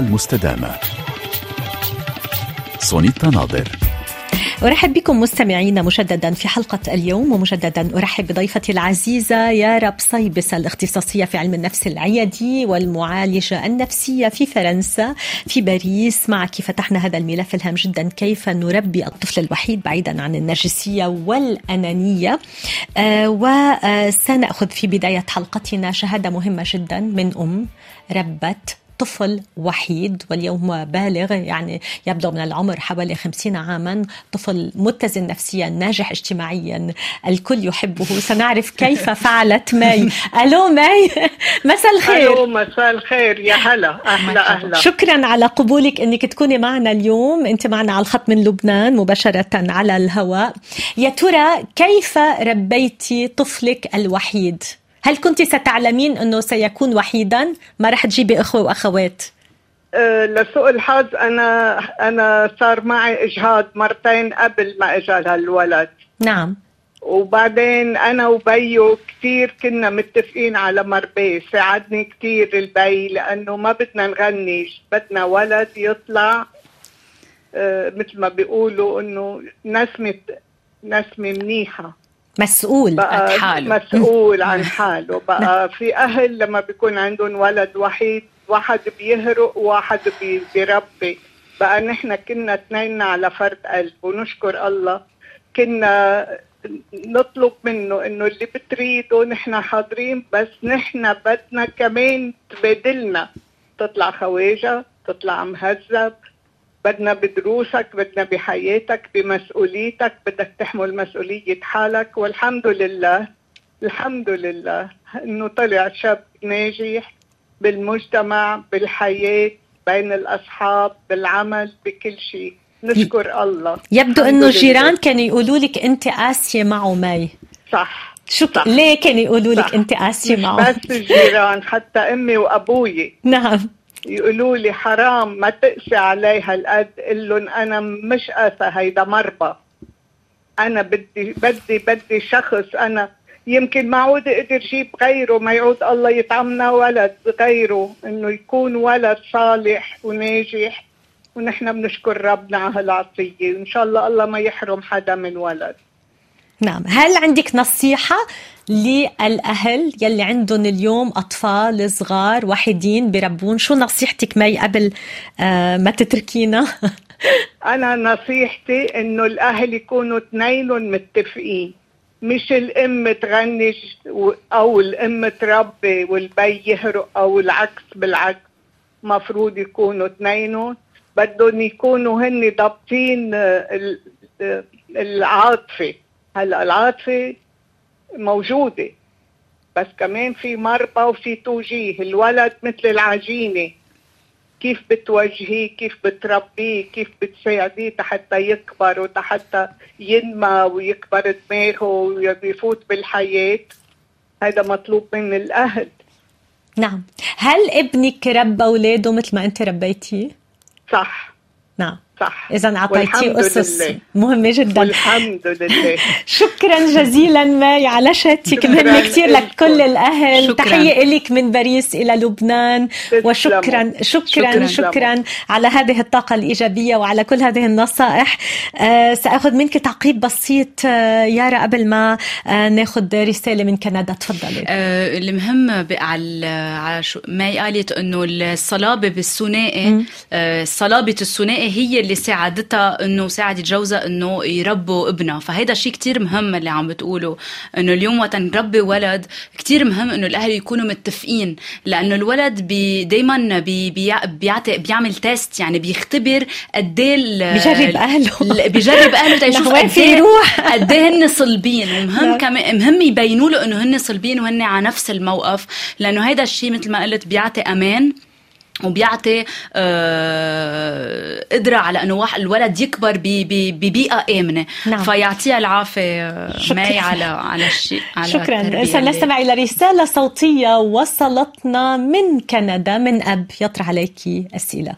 المستدامة. سونيتا ناظر أرحب بكم مستمعينا مجددا في حلقة اليوم ومجددا أرحب بضيفتي العزيزة يارا بصيبس الاختصاصية في علم النفس العيادي والمعالجة النفسية في فرنسا في باريس. معك فتحنا هذا الملف الهام جدا كيف نربي الطفل الوحيد بعيدا عن النرجسية والأنانية؟ آه وسنأخذ في بداية حلقتنا شهادة مهمة جدا من أم ربت طفل وحيد واليوم بالغ يعني يبدو من العمر حوالي خمسين عاما. طفل متزن نفسيا ناجح اجتماعيا. الكل يحبه. سنعرف كيف فعلت ماي ألو ماي مساء الخير. ألو مساء الخير. يا هلا. أهلا أهلا. شكرا على قبولك أنك تكوني معنا اليوم. أنت معنا على الخط من لبنان مباشرة على الهواء. يا ترى كيف ربيتي طفلك الوحيد؟ هل كنت ستعلمين أنه سيكون وحيدا؟ ما رح تجيبي أخوة وأخوات؟ أه لسوء الحظ أنا أنا صار معي إجهاض مرتين قبل ما اجى هالولد. نعم. وبعدين أنا وبيو كثير كنا متفقين على مربيه ساعدني كثير البي لأنه ما بدنا نغني بدنا ولد يطلع آه مثل ما بيقولوا إنه نسمة نسمة منيحة. مسؤول عن حاله. مسؤول عن حاله. بقى في أهل لما بيكون عندهم ولد وحيد واحد بيهرق وواحد بي- بيربي. بقى نحن كنا اثنين على فرد قلب ونشكر الله. كنا نطلب منه إنه اللي بتريده نحن حاضرين بس نحن بدنا كمان تبادلنا. تطلع خواجة تطلع مهذب بدنا بدروسك بدنا بحياتك بمسؤوليتك بدك تحمل مسؤولية حالك. والحمد لله الحمد لله إنه طلع شاب ناجح بالمجتمع بالحياة بين الأصحاب بالعمل بكل شيء. نشكر الله. يبدو لله. الجيران كانوا يقولوا لك أنت قاسية معه مي. صح. شو صح. ليه كانوا يقولوا لك. أنت قاسية معه؟ بس الجيران حتى أمي وأبوي. نعم. يقولوا لي حرام ما تقسي علي هالقد قل لهم أنا مش قاسى هيدا مربى. أنا بدي بدي بدي شخص. أنا يمكن ما عود أقدر جيب غيره ما يعود الله يطعمنا ولد غيره. إنه يكون ولد صالح وناجح ونحن بنشكر ربنا على هالعطيه وان شاء الله الله ما يحرم حدا من ولد. نعم. هل عندك نصيحة للأهل يلي عندهم اليوم أطفال صغار وحيدين بربون شو نصيحتك مي قبل آه ما تتركينا؟ أنا نصيحتي إنه الأهل يكونوا اثنينهم متفقين. مش الأم تغني و- أو الأم تربي والبي يهرق أو العكس بالعكس. مفروض يكونوا اثنينهم. بدهم يكونوا هن ضابطين آه، آه، العاطفة. هلا العاطفة موجودة بس كمان في مربى وفي توجيه الولد مثل العجينة كيف بتوجهيه كيف بتربيه كيف بتساعديه حتى يكبر وحتى ينمى ويكبر دماغه ويفوت بالحياة؟ هذا مطلوب من الأهل. نعم. هل ابنك ربى أولاده مثل ما أنت ربيتيه؟ صح. نعم. صح. والحمد أسس لله. مهمة جدا. والحمد لله. شكرا جزيلا ماي على شهادتك مهمة كثير لك كل الأهل. شكراً. تحية لك من باريس إلى لبنان. وشكرا شكرا شكراً. شكرا على هذه الطاقة الإيجابية وعلى كل هذه النصائح. آه سأخذ منك تعقيب بسيط. آه يارا قبل ما آه ناخذ رسالة من كندا. تفضلي. آه، المهم على على شو ماي قالت إنه الصلابة بالثنائي آه، صلابة الثنائي هي اللي ساعدتها إنه ساعدت جوزها إنه يربوا ابنها فهيدا شيء كتير مهم اللي عم بتقوله إنه اليوم وقت نربي ولد كتير مهم إنه الأهل يكونوا متفقين لأنه الولد بي دايما بي بي بيعطي بيعمل test يعني بيختبر قد إيه أهله. ال- بيجرب أهله تيشوف لوين قد في يروح. قد إيه هن صلبين ومهم نعم. كمان مهم يبينوا له إنه هن صلبين وهن على نفس الموقف لأنه هيدا الشيء مثل ما قلت بيعطي أمان وبيعطي آه قدرة على إنه واحد الولد يكبر ببيئة آمنة. نعم. فيعطيها العافية. ماي على على الشيء على شكرا. سنستمع إلى رسالة صوتية وصلتنا من كندا من أب. يطرح عليك أسئلة.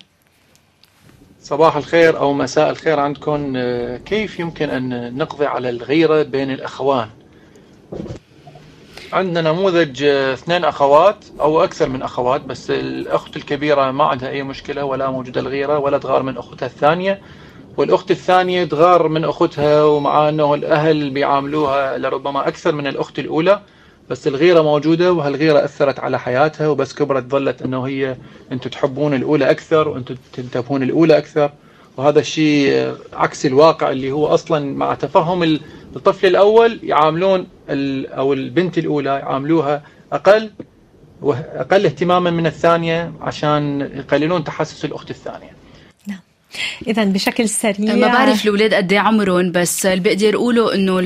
صباح الخير أو مساء الخير عندكم. آه، كيف يمكن أن نقضي على الغيرة بين الأخوان؟ عندنا نموذج آه، اثنين أخوات أو أكثر من أخوات بس الأخت الكبيرة ما عندها أي مشكلة ولا موجودة الغيرة ولا تغار من أختها الثانية. والأخت الثانية تغار من أختها ومع أنه الأهل بيعاملوها لربما أكثر من الأخت الأولى بس الغيرة موجودة وهالغيرة أثرت على حياتها وبس كبرت ظلت أنه هي أنتم تحبون الأولى أكثر وأنتم تنتبهون الأولى أكثر. وهذا الشيء عكس الواقع اللي هو أصلا مع تفهم الطفل الأول يعاملون أو البنت الأولى يعاملوها أقل وأقل اهتماما من الثانية عشان يقللون تحسس الأخت الثانية. إذا بشكل سريع. ما بعرف الأولاد قد إيه عمرهم بس اللي بقدر أقوله إنه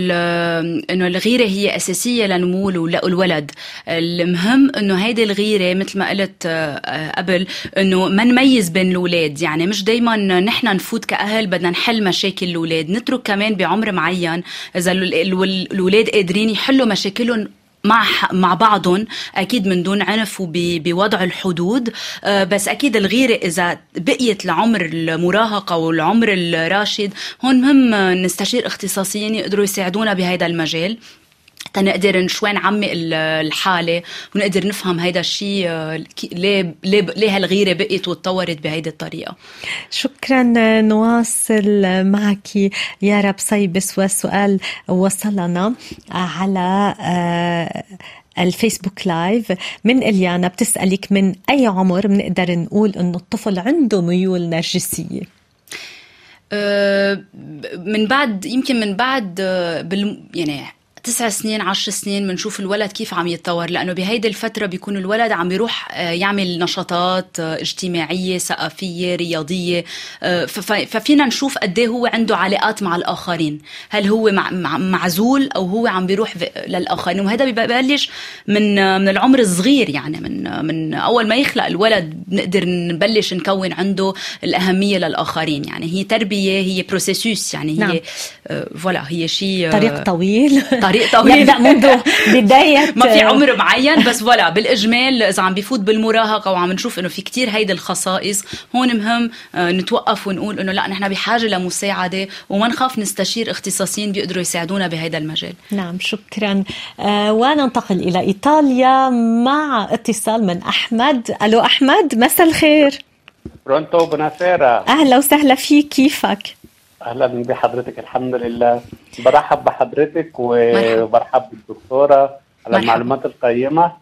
إنه الغيرة هي أساسية لنمو الول- الولد. المهم إنه هيدي الغيرة مثل ما قلت آه، قبل إنه ما نميز بين الأولاد. يعني مش دائما نحن نفوت كأهل بدنا نحل مشاكل الأولاد. نترك كمان بعمر معين إذا ال- ال- الأولاد قادرين يحلوا مشاكلهم مع مع بعضهم أكيد من دون عنف وبوضع الحدود. آه، بس أكيد الغيرة إذا بقيت لعمر المراهقة والعمر الراشد هون مهم نستشير اختصاصيين يقدروا يساعدونا بهذا المجال. تنقدر شوي نعمق الحالة ونقدر نفهم هيدا الشيء آه، ليه ليه ليه هالغيرة بقيت وتطورت بهيدي الطريقة شكرا نواصل معك يا رب صيبس والسؤال وصلنا على آه، الفيسبوك لايف من إليانا بتسألك من أي عمر بنقدر نقول إنه الطفل عنده ميول نرجسية؟ أه من بعد يمكن من بعد بال يعني تسع سنين عشر سنين بنشوف الولد كيف عم يتطور لأنه بهيدي الفترة بيكون الولد عم يروح آه، يعمل نشاطات آه، اجتماعية ثقافية رياضية آه، ففينا نشوف قد إيه هو عنده علاقات مع الآخرين. هل هو معزول أو هو عم بيروح للآخرين؟ وهذا ببلش من من العمر الصغير يعني من من أول ما يخلق الولد بنقدر نبلش نكون عنده الأهمية للآخرين. يعني هي تربية هي processus يعني هي نعم. ف voilà هي شيء طريق طويل. طريق طويل. يبدأ منذ بداية ما في عمر معين بس ولا بالإجمال إذا عم بيفوت بالمراهقة وعم نشوف إنه في كتير هيدي الخصائص هون مهم آه، نتوقف ونقول إنه لا نحن بحاجة لمساعدة وما نخاف نستشير اختصاصيين بيقدروا يساعدونا بهذا المجال. نعم شكرا. آه وننتقل إلى إيطاليا مع اتصال من أحمد. ألو أحمد مساء الخير. برونتو بوناسيرا أهلا وسهلا فيك كيفك؟ أهلا بحضرتك الحمد لله. برحب بحضرتك وبرحب بالدكتورة على المعلومات القيمة.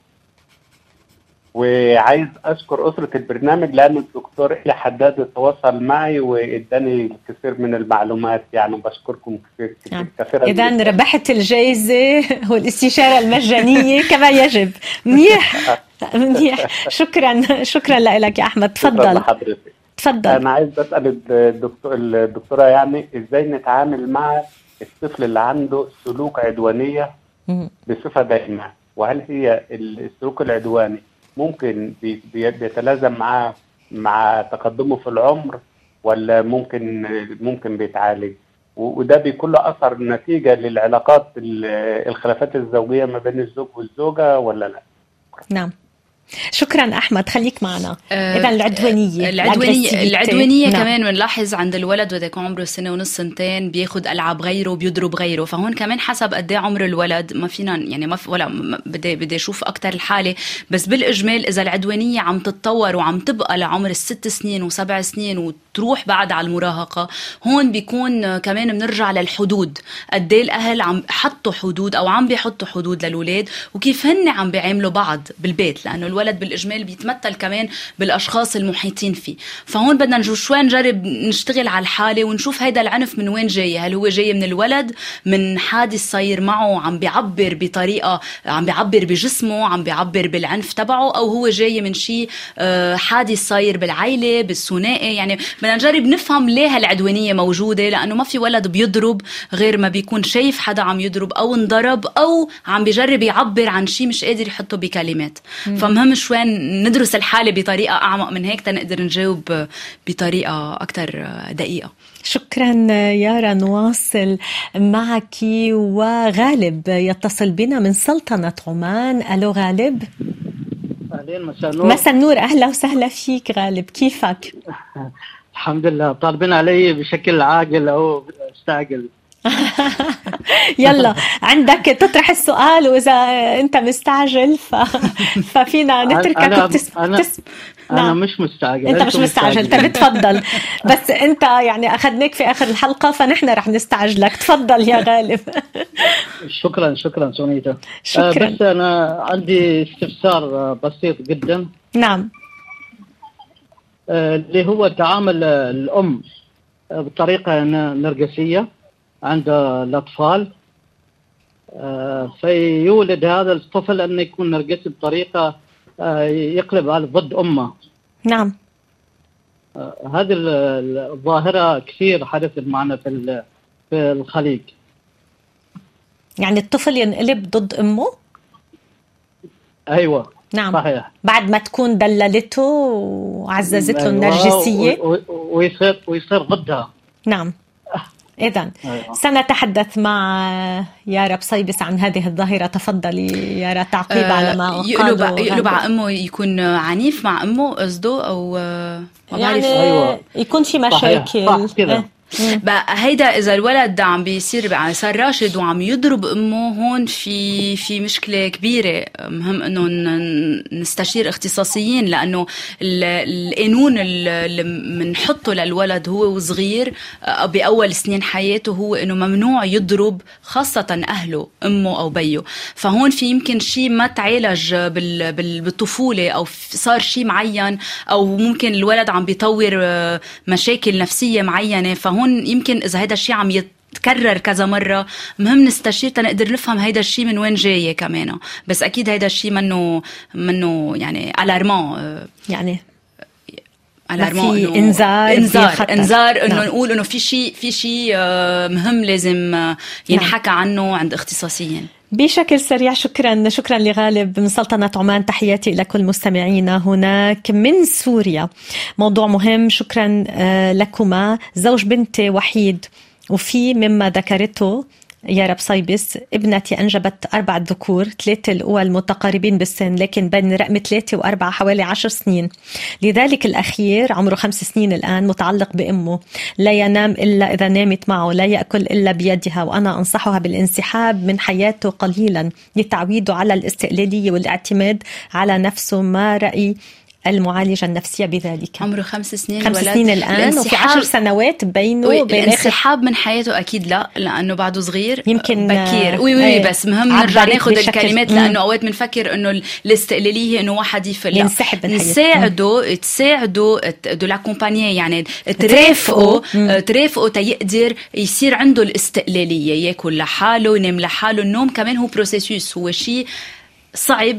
وعايز أشكر أسرة البرنامج لأن الدكتور إلى حداد تواصل معي وإداني الكثير من المعلومات. يعني بشكركم كثير نعم. كثيرا اذا ربحت الجائزة والاستشارة المجانية كما يجب. منيح. منيح. شكرا. شكرا لك يا أحمد. تفضل. شكرا لحضرتك. تفضل أنا عايز أسأل الدكتور الدكتورة يعني إزاي نتعامل مع الطفل اللي عنده سلوك عدوانية بصفة دائمة؟ وهل هي السلوك العدواني ممكن بيتلازم معاه مع تقدمه في العمر ولا ممكن ممكن بيتعالج؟ وده بيكون له أثر نتيجة للعلاقات الخلافات الزوجية ما بين الزوج والزوجة ولا لا؟ نعم. شكرا أحمد خليك معنا. آه اذا العدوانية العدوانيه العدوانية نعم. كمان بنلاحظ عند الولد وقت يكون عمره سنة ونص سنتين بياخذ ألعاب غيره وبيضرب غيره. فهون كمان حسب قد إيه عمر الولد ما فينا يعني ما في ولا بدي بدي أشوف أكثر الحالة. بس بالإجمال إذا العدوانية عم تتطور وعم تبقى لعمر الست سنين وسبع سنين وتروح بعد على المراهقة هون بيكون كمان بنرجع للحدود. قد إيه الأهل عم حطوا حدود أو عم بيحطوا حدود للاولاد وكيف هن عم بيعاملوا بعض بالبيت؟ لأنه الولد بالإجمال بيتمثل كمان بالأشخاص المحيطين فيه. فهون بدنا نشوف شوي نجرب نشتغل على الحالة ونشوف هيدا العنف من وين جاي. هل هو جاي من الولد من حادث صاير معه عم بيعبر بطريقة عم بيعبر بجسمه عم بيعبر بالعنف تبعه أو هو جاي من شيء آه، حادث صاير بالعائله بالثنائي؟ يعني بدنا نجرب نفهم ليه هالعدوانية موجودة؟ لأنه ما في ولد بيضرب غير ما بيكون شايف حدا عم يضرب أو انضرب أو عم بيجرب يعبر عن شيء مش قادر يحطه بكلمات. فمهم مهم شوي ندرس الحالة بطريقة أعمق من هيك تنقدر نجاوب بطريقة أكثر دقيقة. شكرا يارا نواصل معك وغالب يتصل بنا من سلطنة عمان. ألو غالب. أهلين مساء النور. مساء النور. أهلا وسهلا فيك غالب. كيفك؟ الحمد لله. طالبين علي بشكل عاقل أو استعجل يلا عندك تطرح السؤال وإذا أنت مستعجل ف... ففينا نتركك أنا وبتس... أنا... تس... أنا نعم. مش مستعجل أنت مش مستعجل. طيب تفضل بس أنت يعني أخذناك في آخر الحلقة فنحن رح نستعجلك. تفضل يا غالب. شكرا شكرا سونيتا. شكرا. بس أنا عندي استفسار بسيط جدا. نعم. اللي هو تعامل الأم بطريقة نرجسية. عند الأطفال. آه، فيولد هذا الطفل أن يكون نرجسي بطريقة آه، يقلب على ضد أمه. نعم. آه، هذه الظاهرة كثير حدثت معنا في في الخليج. يعني الطفل ينقلب ضد أمه؟ أيوة نعم. صحيح. بعد ما تكون دللته وعززت له أيوة، النرجسية؟ ويصير ويصير ضدها. نعم. إذا أيوة. سنتحدث مع يارا بصيبس عن هذه الظاهرة. تفضلي يارا تعقيب آه على ما يقلب يقلب على أمه يكون عنيف مع أمه قصده أو ما يعني أيوة. يكون في مشاكل. صح كده. بقى هيدا إذا الولد عم بيصير عم صار راشد وعم يضرب أمه هون في في مشكلة كبيرة. مهم إنه نستشير اختصاصيين لأنه القانون اللي بنحطه للولد هو وصغير آه، بأول سنين حياته هو إنه ممنوع يضرب خاصة أهله أمه أو بيه. فهون في يمكن شيء ما تعالج بالطفولة أو صار شيء معين أو ممكن الولد عم بيطور آه، مشاكل نفسية معينة. فهون هون يمكن إذا هيدا الشيء عم يتكرر كذا مرة مهم نستشير تنقدر نفهم هيدا الشيء من وين جاي كمان بس أكيد هيدا الشيء منه منه يعني alarmant يعني alarmant في إنذار إنذار إنذار إنه نعم. نقول إنه في شيء في شيء آه، مهم لازم آه، ينحكى نعم. عنه عند اختصاصيين بشكل سريع شكرا شكرا لغالب من سلطنة عمان. تحياتي لكل مستمعينا هناك من سوريا. موضوع مهم شكرا آه، لكما. زوج بنتي وحيد وفي مما ذكرته يا رب صيبس ابنتي أنجبت أربع ذكور ثلاثة الأول متقاربين بالسن لكن بين رقم ثلاثة وأربعة حوالي عشر سنين. لذلك الأخير عمره خمس سنين الآن متعلق بأمه. لا ينام إلا إذا نامت معه لا يأكل إلا بيدها وأنا أنصحها بالانسحاب من حياته قليلا لتعويده على الاستقلالية والاعتماد على نفسه ما رأي المعالجة النفسية بذلك. عمره خمس سنين خمس سنين الآن وفي عشر سنوات بينه وبين الانسحاب من حياته أكيد لا لأنه بعده صغير. يمكن بكير. oui oui بس مهم نرجع ناخذ الكلمات لأنه أوقات بنفكر إنه الاستقلالية إنه واحد يفل ينسحب من نساعده تساعده de l'accompagner يعني ترافقه. ترافقه. تيقدر يصير عنده الاستقلالية ياكل لحاله ينام لحاله النوم كمان هو processus هو شيء صعب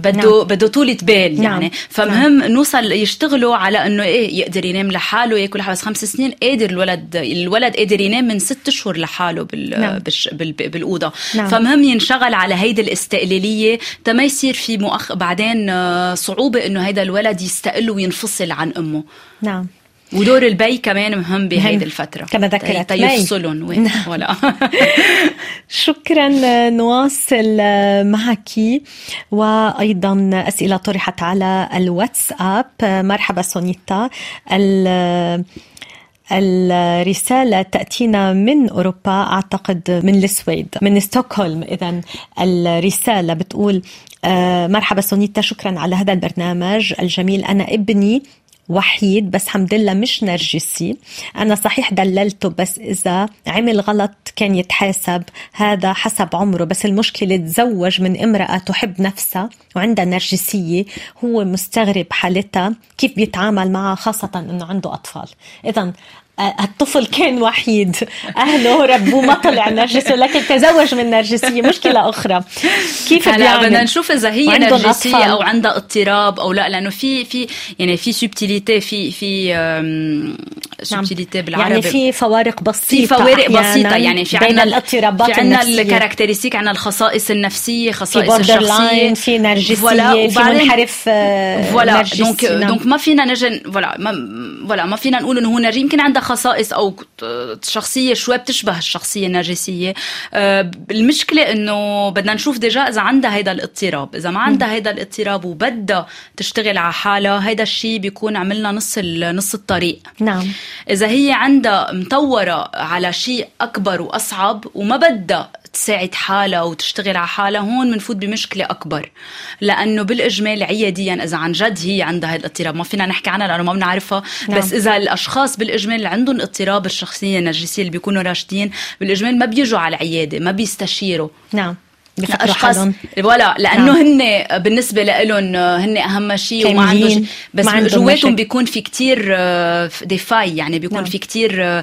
بده نعم. بده طولة بال نعم. يعني فمهم نعم. نوصل يشتغلوا على إنه إيه يقدر ينام لحاله ياكل بس خمس سنين قادر الولد الولد قادر ينام من ست اشهر لحاله بال نعم. بال بالأوضة نعم. فمهم ينشغل على هيدي الاستقلالية تما يصير في مؤخ بعدين آه، صعوبة إنه هيدا الولد يستقل وينفصل عن أمه نعم ودور البي كمان مهم بهيدي الفترة. كما ذكرت يفصلهم وين؟ نعم. ولا. شكرا نواصل معك. وأيضا أسئلة طرحت على الواتساب. مرحبا سونيتا. الرسالة تأتينا من أوروبا أعتقد من السويد من ستوكهولم. إذا الرسالة بتقول آه، مرحبا سونيتا شكرا على هذا البرنامج الجميل. أنا ابني وحيد بس حمد لله مش نرجسي. أنا صحيح دللته بس إذا عمل غلط كان يتحاسب. هذا حسب عمره بس المشكلة تزوج من امرأة تحب نفسها وعندها نرجسية. هو مستغرب حالتها كيف بيتعامل معها خاصة أنه عنده أطفال. إذا الطفل كان وحيد. أهله ربوه ما طلع نرجسي ولكن تزوج من نرجسية. مشكلة أخرى. كيف هلا بدنا نشوف إذا هي نرجسية أطفال. أو عندها اضطراب أو لا لأنه في في يعني في subtilité في في subtilité نعم. بالعربي. يعني في فوارق بسيطة في فوارق بسيطة. يعني في عندنا الاضطرابات في عندنا ال caractéristiques عندنا الخصائص النفسية خصائص في الشخصية. في نرجسية voilà في منحرف voilà donc donc ما فينا نجي voilà ما voilà ما فينا نقول إنه هو نرجسي يمكن عندها خصائص أو شخصية شوي بتشبه الشخصية النرجسية؟ آه، المشكلة إنه بدنا نشوف déjà إذا عندها هيدا الاضطراب. إذا ما عندها هيدا الاضطراب وبدها تشتغل على حالها هيدا الشيء بيكون عملنا نص نص الطريق. نعم. إذا هي عندها مطورة على شيء أكبر وأصعب وما بدها تساعد حالها وتشتغل على حالها هون بنفوت بمشكلة أكبر. لأنه بالاجمال عياديا إذا عن جد هي عندها هذا الاضطراب ما فينا نحكي عنها لأنه ما بنعرفها نعم. بس إذا الأشخاص بالاجمال اللي عندهم اضطراب الشخصيه النرجسية اللي بيكونوا راشدين بالاجمال ما بيجوا على العيادة ما بيستشيروا. نعم. اشخاص ولا لأنه نعم. هن بالنسبة لهم هن أهم شيء وما عندهم بس جواتهم بيكون في كتير défaillances يعني بيكون نعم. في كتير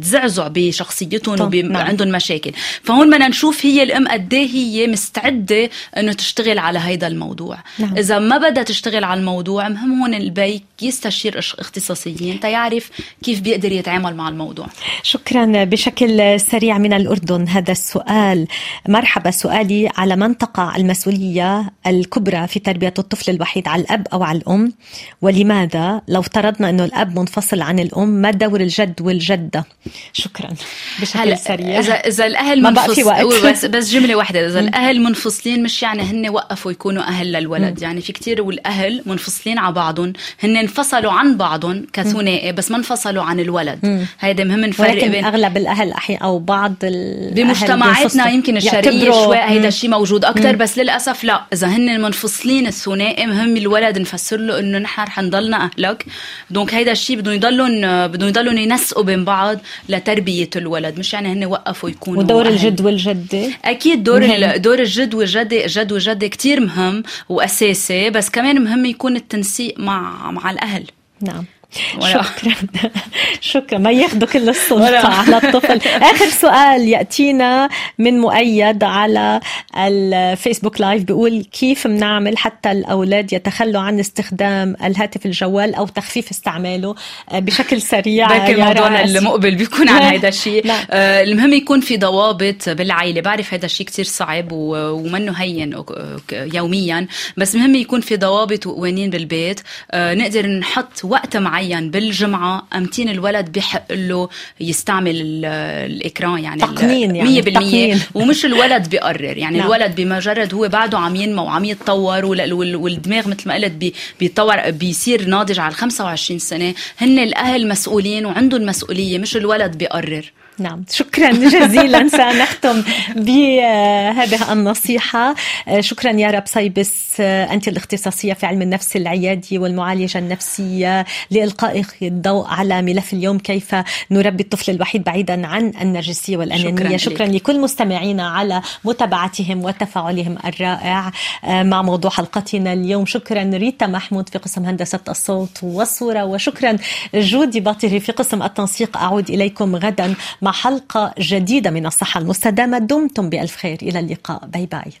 تزعزع بشخصيتهم وعندهم نعم. مشاكل فهون بدنا نشوف هي الأم قد إيه هي مستعدة إنه تشتغل على هيدا الموضوع نعم. إذا ما بدها تشتغل على الموضوع مهم هون ال père يستشير اختصاصيين تيعرف كيف بيقدر يتعامل مع الموضوع شكرا بشكل سريع من الأردن هذا السؤال مرحبا سؤالي على من تقع المسؤولية الكبرى في تربية الطفل الوحيد على الأب أو على الأم. ولماذا؟ لو افترضنا أنه الأب منفصل عن الأم ما دور الجد والجدة؟ شكرا. بشكل سريع. إذا إذا الأهل وقت. بس, بس جملة واحدة. إذا الأهل منفصلين مش يعني هن وقفوا يكونوا أهل للولد. يعني في كتير والأهل منفصلين على بعضهم. هن انفصلوا عن بعضهم كثنائي بس ما انفصلوا عن الولد. هيدا مهم نفرق ولكن بين أغلب الأهل أو بعض الأهل بمجتمعاتنا. يمكن يعتبروا- شوي هيدا. الشيء موجود أكثر بس للأسف لا. إذا هن منفصلين الثنائي مهم الولد نفسر له إنه نحن رح نضلنا أهلك. دونك هيدا الشيء بدهم يضلوا بدهم يضلوا ينسقوا بين بعض لتربية الولد. مش يعني هن وقفوا يكونوا ودور. الجد والجدة. أكيد دور دور الجد والجده الجد والجده كتير مهم وأساسي بس كمان مهم يكون التنسيق مع مع الأهل. نعم. شكرا. شكرا. ما ياخذوا كل السلطة. على الطفل. آخر سؤال يأتينا من مؤيد على الفيسبوك لايف بيقول كيف بنعمل حتى الأولاد يتخلوا عن استخدام الهاتف الجوال أو تخفيف استعماله؟ آه، بشكل سريع يا موضوعنا. المقبل بيكون عن هيدا الشيء. آه المهم يكون في ضوابط بالعائلة. بعرف هيدا الشيء كتير صعب ومنه هين يوميا. بس مهم يكون في ضوابط وقوانين بالبيت. آه نقدر نحط وقت معين بالجمعة أمتين الولد بحق له يستعمل ال- الإكران يعني تقنين يعني، 100% تقنين. ومش الولد بيقرر يعني نعم. الولد بمجرد هو بعده عم ينمو وعم يتطور وال- وال- والدماغ مثل ما قلت بي- بيتطور بيصير ناضج على 25 سنة هن الأهل مسؤولين وعندهم مسؤولية مش الولد بيقرر نعم. شكرا جزيلا. سنختم بهذه النصيحة. شكرا يا رب سايبس أنت الاختصاصية في علم النفس العيادي والمعالجة النفسية لإلقاء الضوء على ملف اليوم. كيف نربي الطفل الوحيد بعيدا عن النرجسية والأنانية؟ شكراً شكرا لك. لكل مستمعينا على متابعتهم وتفاعلهم الرائع مع موضوع حلقتنا اليوم. شكرا ريتا محمود في قسم هندسة الصوت والصورة وشكرا جودي باطري في قسم التنسيق. أعود إليكم غدا مع حلقة جديدة من الصحة المستدامة. دمتم بألف خير. إلى اللقاء. باي باي.